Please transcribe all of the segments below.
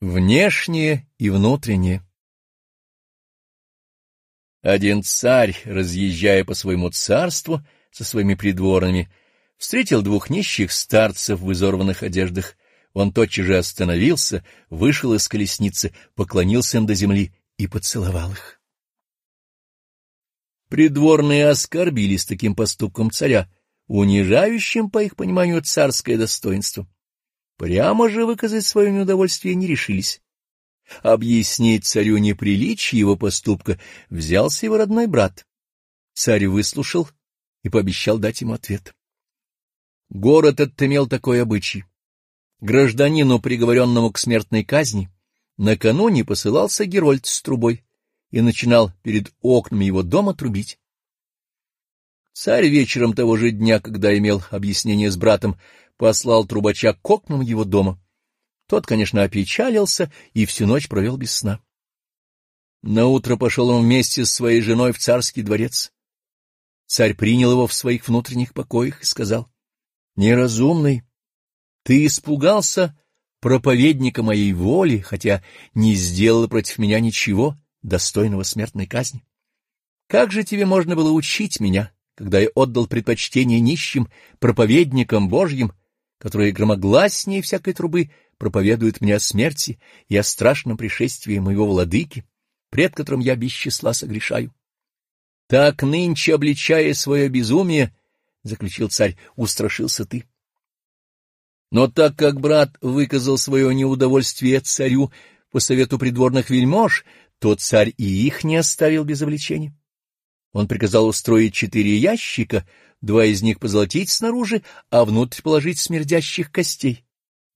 Внешнее и внутреннее Один царь, разъезжая по своему царству со своими придворными, встретил двух нищих старцев в изорванных одеждах. Он тотчас же остановился, вышел из колесницы, поклонился им до земли и поцеловал их. Придворные оскорбились таким поступком царя, унижающим, по их пониманию, царское достоинство. Прямо же выказать свое неудовольствие не решились. Объяснить царю неприличие его поступка взялся его родной брат. Царь выслушал и пообещал дать ему ответ. Город этот имел такой обычай. Гражданину, приговоренному к смертной казни, накануне посылался герольд с трубой и начинал перед окнами его дома трубить. Царь вечером того же дня, когда имел объяснение с братом, послал трубача к окнам его дома. Тот, конечно, опечалился и всю ночь провел без сна. Наутро пошел он вместе с своей женой в царский дворец. Царь принял его в своих внутренних покоях и сказал, — Неразумный, ты испугался проповедника моей воли, хотя не сделал против меня ничего, достойного смертной казни. Как же тебе можно было учить меня, когда я отдал предпочтение нищим проповедникам Божьим, которые громогласнее всякой трубы проповедуют мне о смерти и о страшном пришествии моего владыки, пред которым я без числа согрешаю. Так нынче, обличая свое безумие, — заключил царь, — устрашился ты. Но так как брат выказал свое неудовольствие царю по совету придворных вельмож, то царь и их не оставил без обличения. Он приказал устроить четыре ящика, два из них позолотить снаружи, а внутрь положить смердящих костей,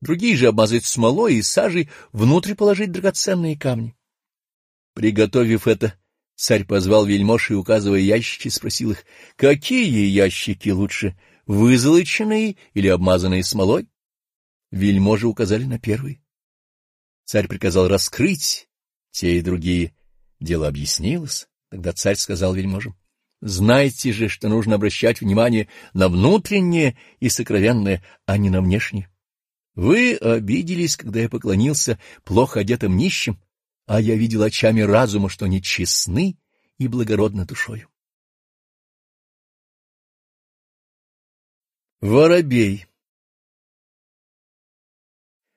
другие же обмазать смолой и сажей, внутрь положить драгоценные камни. Приготовив это, царь позвал вельмож и, указывая ящики, спросил их, какие ящики лучше, вызолоченные или обмазанные смолой? Вельможи указали на первый. Царь приказал раскрыть те и другие. Дело объяснилось. Тогда царь сказал вельможам, Знайте же, что нужно обращать внимание на внутреннее и сокровенное, а не на внешнее. Вы обиделись, когда я поклонился плохо одетым нищим, а я видел очами разума, что они честны и благородны душою. Воробей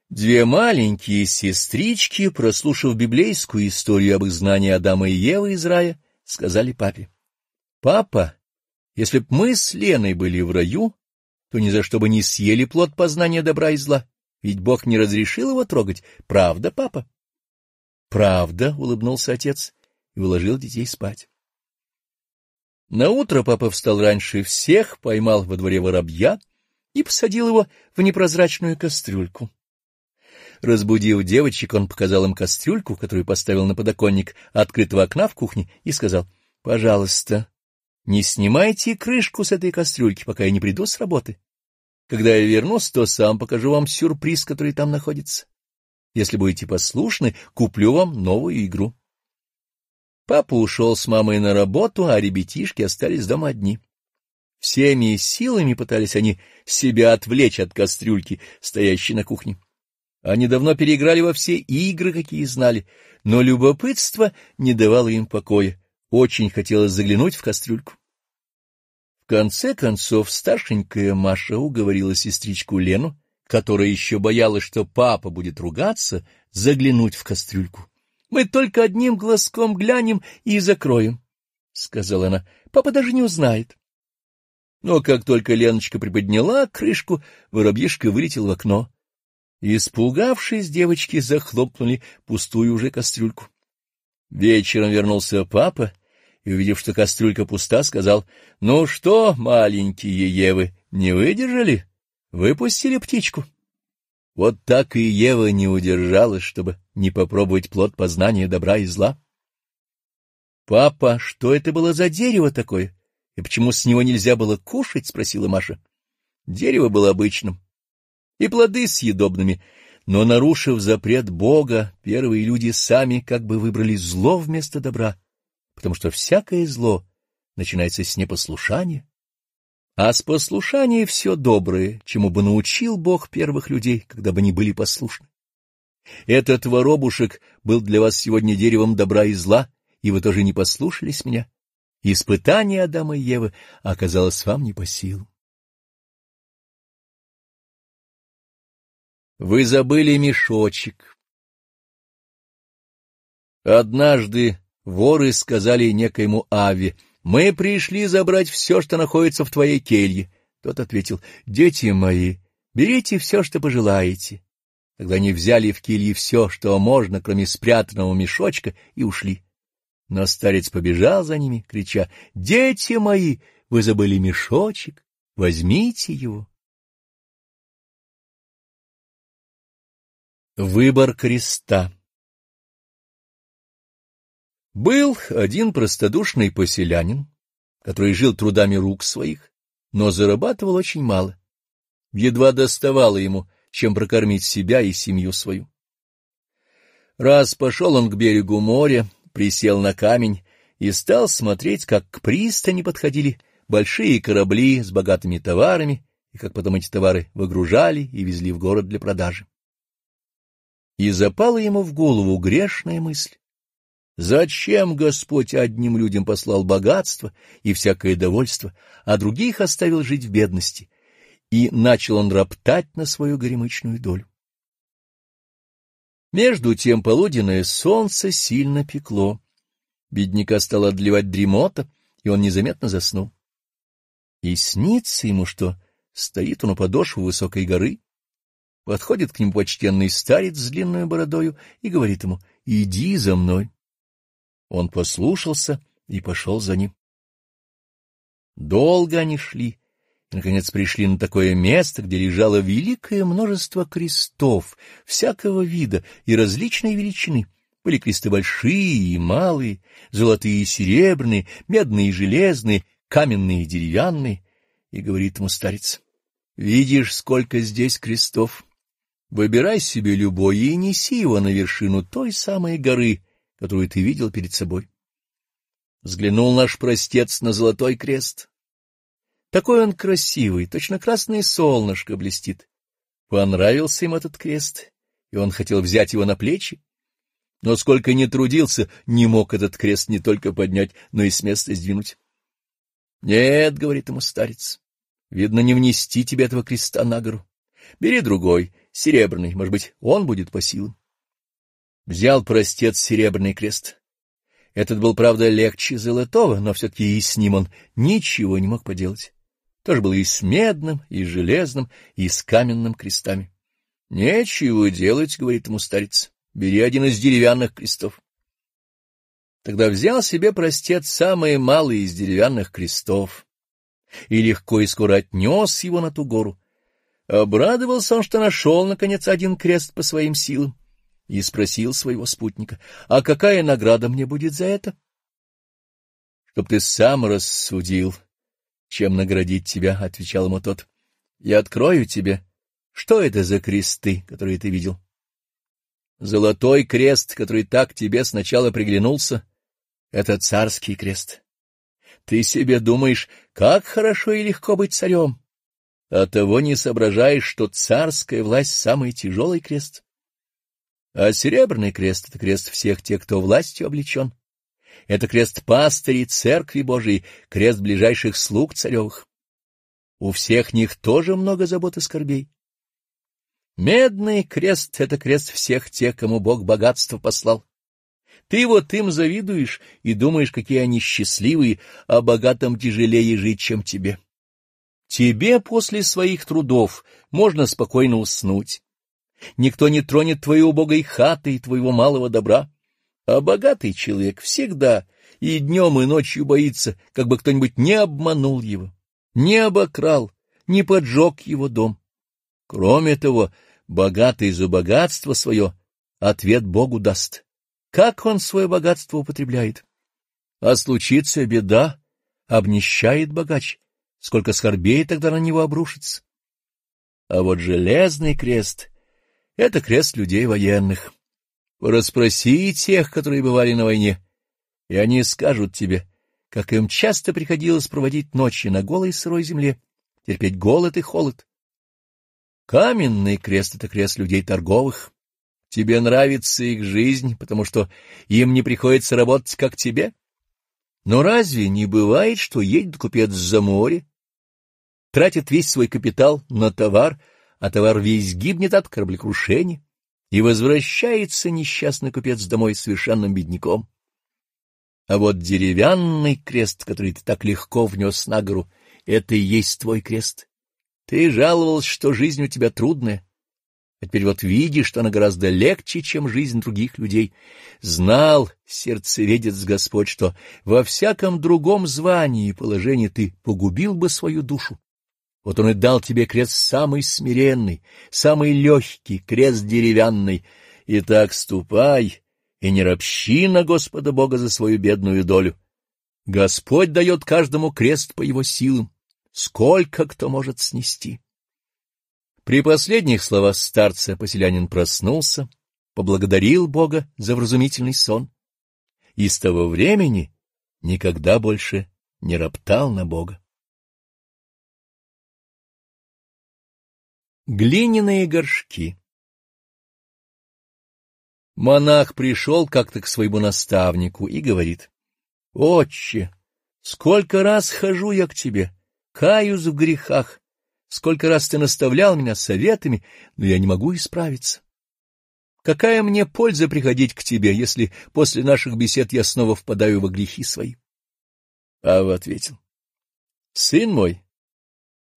Две маленькие сестрички, прослушав библейскую историю об изгнании Адама и Евы из рая, сказали папе. — Папа, если б мы с Леной были в раю, то ни за что бы не съели плод познания добра и зла, ведь Бог не разрешил его трогать. Правда, папа? — Правда, — улыбнулся отец и уложил детей спать. Наутро папа встал раньше всех, поймал во дворе воробья и посадил его в непрозрачную кастрюльку. Разбудив девочек, он показал им кастрюльку, которую поставил на подоконник открытого окна в кухне, и сказал, — Пожалуйста, не снимайте крышку с этой кастрюльки, пока я не приду с работы. Когда я вернусь, то сам покажу вам сюрприз, который там находится. Если будете послушны, куплю вам новую игру. Папа ушел с мамой на работу, а ребятишки остались дома одни. Всеми силами пытались они себя отвлечь от кастрюльки, стоящей на кухне. Они давно переиграли во все игры, какие знали, но любопытство не давало им покоя. Очень хотелось заглянуть в кастрюльку. В конце концов старшенькая Маша уговорила сестричку Лену, которая еще боялась, что папа будет ругаться, заглянуть в кастрюльку. — Мы только одним глазком глянем и закроем, — сказала она. — Папа даже не узнает. Но как только Леночка приподняла крышку, воробьишка вылетел в окно. Испугавшись, девочки захлопнули пустую уже кастрюльку. Вечером вернулся папа и, увидев, что кастрюлька пуста, сказал, — Ну что, маленькие Евы, не выдержали? Выпустили птичку. Вот так и Ева не удержалась, чтобы не попробовать плод познания добра и зла. — Папа, что это было за дерево такое? И почему с него нельзя было кушать? — спросила Маша. Дерево было обычным, и плоды съедобными, но, нарушив запрет Бога, первые люди сами как бы выбрали зло вместо добра, потому что всякое зло начинается с непослушания, а с послушания все доброе, чему бы научил Бог первых людей, когда бы они были послушны. Этот воробушек был для вас сегодня деревом добра и зла, и вы тоже не послушались меня. Испытание Адама и Евы оказалось вам не по силу. Вы забыли мешочек. Однажды воры сказали некоему Аве, «Мы пришли забрать все, что находится в твоей келье». Тот ответил, «Дети мои, берите все, что пожелаете». Тогда они взяли в келье все, что можно, кроме спрятанного мешочка, и ушли. Но старец побежал за ними, крича, «Дети мои, вы забыли мешочек, возьмите его». Выбор креста Был один простодушный поселянин, который жил трудами рук своих, но зарабатывал очень мало. Едва доставало ему, чем прокормить себя и семью свою. Раз пошел он к берегу моря, присел на камень и стал смотреть, как к пристани подходили большие корабли с богатыми товарами, и как потом эти товары выгружали и везли в город для продажи. И запала ему в голову грешная мысль. Зачем Господь одним людям послал богатство и всякое довольство, а других оставил жить в бедности? И начал он роптать на свою горемычную долю. Между тем полуденное солнце сильно пекло. Бедняка стало отливать дремота, и он незаметно заснул. И снится ему, что стоит он у подошвы высокой горы, Подходит к нему почтенный старец с длинной бородою и говорит ему «Иди за мной». Он послушался и пошел за ним. Долго они шли, и, наконец, пришли на такое место, где лежало великое множество крестов всякого вида и различной величины. Были кресты большие и малые, золотые и серебряные, медные и железные, каменные и деревянные. И говорит ему старец, — Видишь, сколько здесь крестов? Выбирай себе любой и неси его на вершину той самой горы, которую ты видел перед собой. Взглянул наш простец на золотой крест. Такой он красивый, точно красное солнышко блестит. Понравился им этот крест, и он хотел взять его на плечи. Но сколько ни трудился, не мог этот крест не только поднять, но и с места сдвинуть. — Нет, — говорит ему старец, — видно, не внести тебе этого креста на гору. Бери другой, серебряный, может быть, он будет по силам. Взял простец серебряный крест. Этот был, правда, легче золотого, но все-таки и с ним он ничего не мог поделать. Тоже было и с медным, и с железным, и с каменным крестами. — Нечего делать, — говорит ему старец, — бери один из деревянных крестов. Тогда взял себе простец самые малые из деревянных крестов и легко и скоро отнес его на ту гору, Обрадовался он, что нашел, наконец, один крест по своим силам, и спросил своего спутника, а какая награда мне будет за это? — Чтоб ты сам рассудил, чем наградить тебя, — отвечал ему тот. — Я открою тебе, что это за кресты, которые ты видел. Золотой крест, который так тебе сначала приглянулся, — это царский крест. Ты себе думаешь, как хорошо и легко быть царем. — а того не соображаешь, что царская власть — самый тяжелый крест. А серебряный крест — это крест всех тех, кто властью облечен. Это крест пастырей церкви Божией, крест ближайших слуг царевых. У всех них тоже много забот и скорбей. Медный крест — это крест всех тех, кому Бог богатство послал. Ты вот им завидуешь и думаешь, какие они счастливые, а богатым тяжелее жить, чем тебе. Тебе после своих трудов можно спокойно уснуть. Никто не тронет твоей убогой хаты и твоего малого добра. А богатый человек всегда и днем, и ночью боится, как бы кто-нибудь не обманул его, не обокрал, не поджег его дом. Кроме того, богатый за богатство свое ответ Богу даст. Как он свое богатство употребляет? А случится беда, обнищает богач, сколько скорбей тогда на него обрушится. А вот железный крест — это крест людей военных. Расспроси тех, которые бывали на войне, и они скажут тебе, как им часто приходилось проводить ночи на голой сырой земле, терпеть голод и холод. Каменный крест — это крест людей торговых. Тебе нравится их жизнь, потому что им не приходится работать, как тебе? Но разве не бывает, что едет купец за море, тратит весь свой капитал на товар, а товар весь гибнет от кораблекрушения, и возвращается несчастный купец домой совершенным бедняком? А вот деревянный крест, который ты так легко внес на гору, это и есть твой крест. Ты жаловался, что жизнь у тебя трудная, а теперь вот видишь, что она гораздо легче, чем жизнь других людей. Знал сердцеведец Господь, что во всяком другом звании и положении ты погубил бы свою душу. Вот он и дал тебе крест самый смиренный, самый легкий, крест деревянный. Итак, ступай и не ропщи на Господа Бога за свою бедную долю. Господь дает каждому крест по его силам, сколько кто может снести. При последних словах старца поселянин проснулся, поблагодарил Бога за вразумительный сон и с того времени никогда больше не роптал на Бога. Глиняные горшки Монах пришел как-то к своему наставнику и говорит, «Отче, сколько раз хожу я к тебе, каюсь в грехах, Сколько раз ты наставлял меня советами, но я не могу исправиться. Какая мне польза приходить к тебе, если после наших бесед я снова впадаю во грехи свои? Ава ответил. — Сын мой,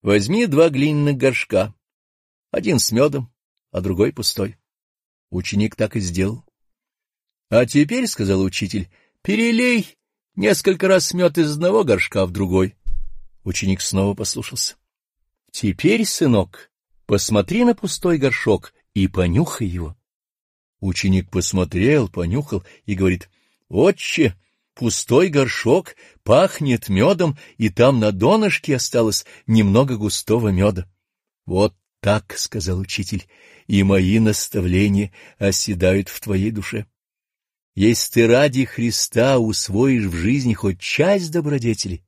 возьми два глиняных горшка, один с медом, а другой пустой. Ученик так и сделал. — А теперь, — сказал учитель, — перелей несколько раз мед из одного горшка в другой. Ученик снова послушался. Теперь, сынок, посмотри на пустой горшок и понюхай его. Ученик посмотрел, понюхал и говорит, «Отче, пустой горшок пахнет медом, и там на донышке осталось немного густого меда». «Вот так», — сказал учитель, — «и мои наставления оседают в твоей душе». Если ты ради Христа усвоишь в жизни хоть часть добродетели,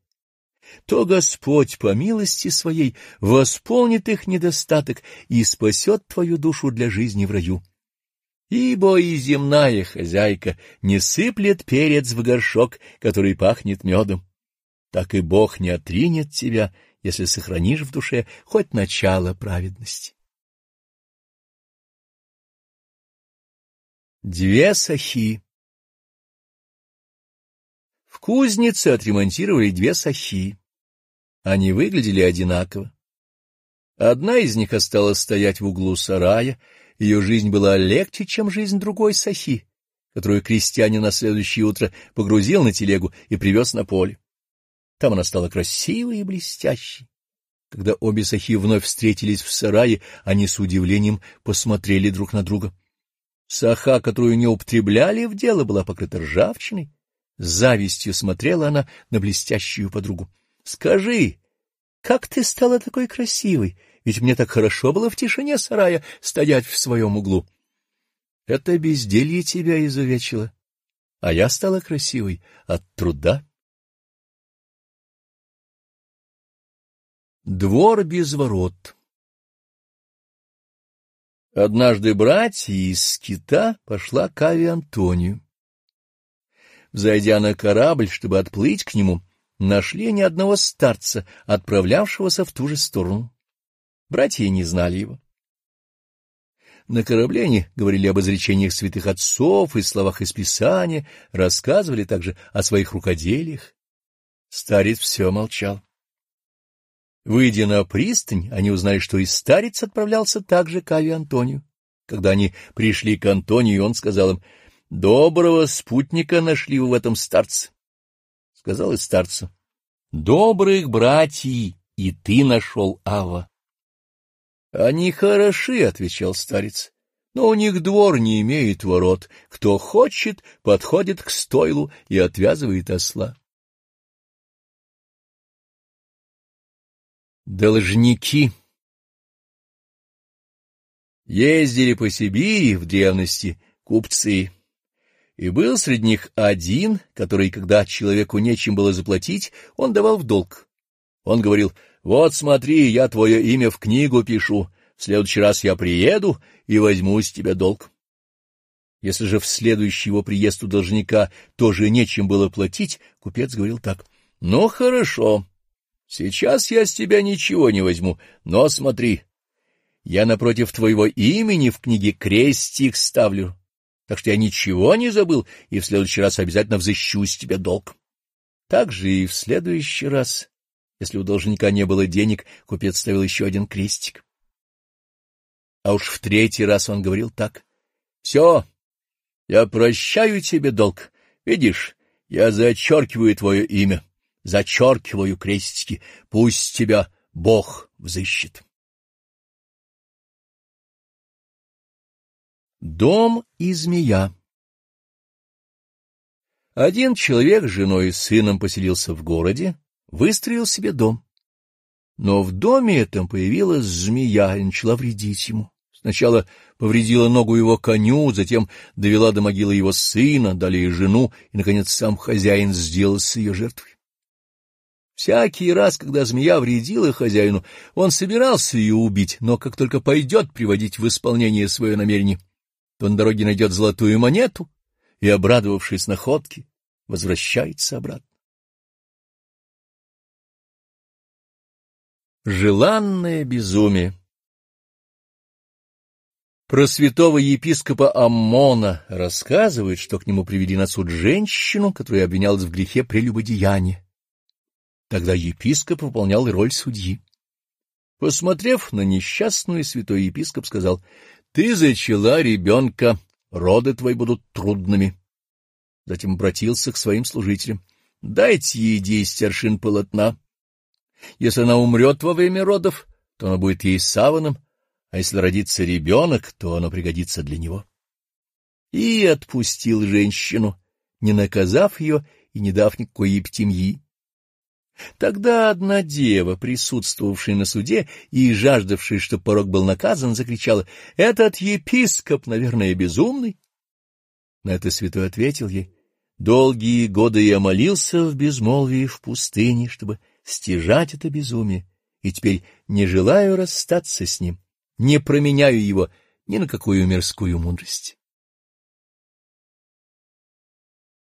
то Господь по милости своей восполнит их недостаток и спасет твою душу для жизни в раю. Ибо и земная хозяйка не сыплет перец в горшок, который пахнет медом. Так и Бог не отринет тебя, если сохранишь в душе хоть начало праведности. Две сахи В кузнице отремонтировали две сахи. Они выглядели одинаково. Одна из них осталась стоять в углу сарая, ее жизнь была легче, чем жизнь другой сахи, которую крестьянин на следующее утро погрузил на телегу и привез на поле. Там она стала красивой и блестящей. Когда обе сахи вновь встретились в сарае, они с удивлением посмотрели друг на друга. Саха, которую не употребляли в дело, была покрыта ржавчиной. С завистью смотрела она на блестящую подругу. Скажи, как ты стала такой красивой? Ведь мне так хорошо было в тишине сарая стоять в своем углу. Это безделье тебя изувечило, а я стала красивой от труда. Двор без ворот Однажды братья из скита пошла к Аве Антонию. Взойдя на корабль, чтобы отплыть к нему, нашли ни одного старца, отправлявшегося в ту же сторону. Братья не знали его. На корабле они говорили об изречениях святых отцов и словах из Писания, рассказывали также о своих рукоделиях. Старец все молчал. Выйдя на пристань, они узнали, что и старец отправлялся также к Аве Антонию. Когда они пришли к Антонию, он сказал им, — Доброго спутника нашли вы в этом старце сказал и старцу. — Добрых братьев и ты нашел, Ава. — Они хороши, — отвечал старец, — но у них двор не имеет ворот. Кто хочет, подходит к стойлу и отвязывает осла. Должники Ездили по Сибири в древности купцы. И был среди них один, который, когда человеку нечем было заплатить, он давал в долг. Он говорил, «Вот смотри, я твое имя в книгу пишу, в следующий раз я приеду и возьму с тебя долг». Если же в следующий его приезд у должника тоже нечем было платить, купец говорил так. — Ну, хорошо, сейчас я с тебя ничего не возьму, но смотри, я напротив твоего имени в книге крестик ставлю, так что я ничего не забыл и в следующий раз обязательно взыщу с тебя долг. Так же и в следующий раз, если у должника не было денег, купец ставил еще один крестик. А уж в третий раз он говорил так. — Все, я прощаю тебе долг. Видишь, я зачеркиваю твое имя, зачеркиваю крестики. Пусть тебя Бог взыщет. Дом и змея Один человек с женой и сыном поселился в городе, выстроил себе дом. Но в доме этом появилась змея и начала вредить ему. Сначала повредила ногу его коню, затем довела до могилы его сына, далее жену, и, наконец, сам хозяин сделался ее жертвой. Всякий раз, когда змея вредила хозяину, он собирался ее убить, но как только пойдет приводить в исполнение свое намерение, то на дороге найдет золотую монету и, обрадовавшись находке, возвращается обратно. Желанное безумие про святого епископа Аммона рассказывают, что к нему привели на суд женщину, которая обвинялась в грехе прелюбодеяния. Тогда епископ выполнял роль судьи. Посмотрев на несчастную, святой епископ сказал, — Ты зачала ребенка, роды твои будут трудными. Затем обратился к своим служителям. — Дайте ей десять аршин полотна. Если она умрет во время родов, то она будет ей саваном, а если родится ребенок, то оно пригодится для него. И отпустил женщину, не наказав ее и не дав никакой ептемьи. Тогда одна дева, присутствовавшая на суде и жаждавшая, чтобы порог был наказан, закричала, — Этот епископ, наверное, безумный. На это святой ответил ей, — Долгие годы я молился в безмолвии в пустыне, чтобы стяжать это безумие, и теперь не желаю расстаться с ним не променяю его ни на какую мирскую мудрость.